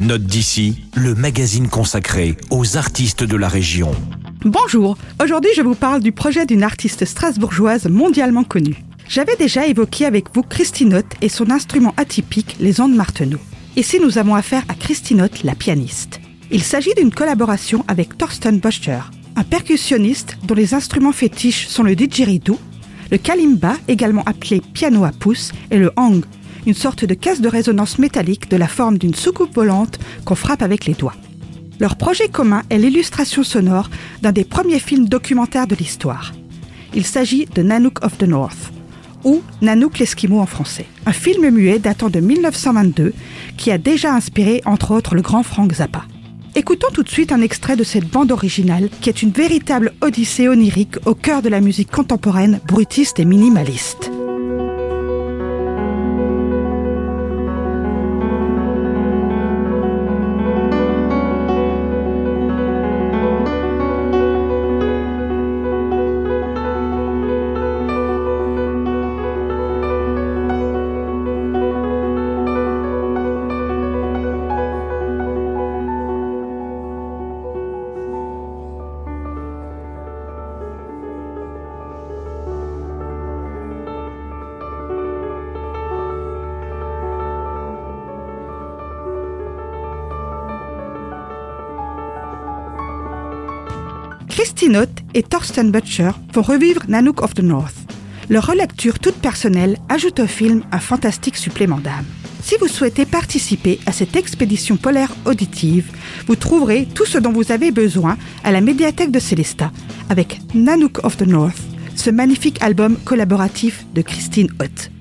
Note d'ici, le magazine consacré aux artistes de la région. Bonjour, aujourd'hui je vous parle du projet d'une artiste strasbourgeoise mondialement connue. J'avais déjà évoqué avec vous Christinotte et son instrument atypique, les ondes Marteneau. Ici nous avons affaire à Christinotte, la pianiste. Il s'agit d'une collaboration avec Thorsten Boscher, un percussionniste dont les instruments fétiches sont le didgeridoo, le kalimba, également appelé piano à pouce, et le hang, une sorte de caisse de résonance métallique de la forme d'une soucoupe volante qu'on frappe avec les doigts. Leur projet commun est l'illustration sonore d'un des premiers films documentaires de l'histoire. Il s'agit de Nanook of the North, ou Nanook l'Esquimau en français, un film muet datant de 1922 qui a déjà inspiré entre autres le grand Frank Zappa. Écoutons tout de suite un extrait de cette bande originale qui est une véritable odyssée onirique au cœur de la musique contemporaine brutiste et minimaliste. Christine et Thorsten Butcher vont revivre Nanook of the North. Leur relecture toute personnelle ajoute au film un fantastique supplément d'âme. Si vous souhaitez participer à cette expédition polaire auditive, vous trouverez tout ce dont vous avez besoin à la médiathèque de Célesta avec Nanook of the North, ce magnifique album collaboratif de Christine Hoth.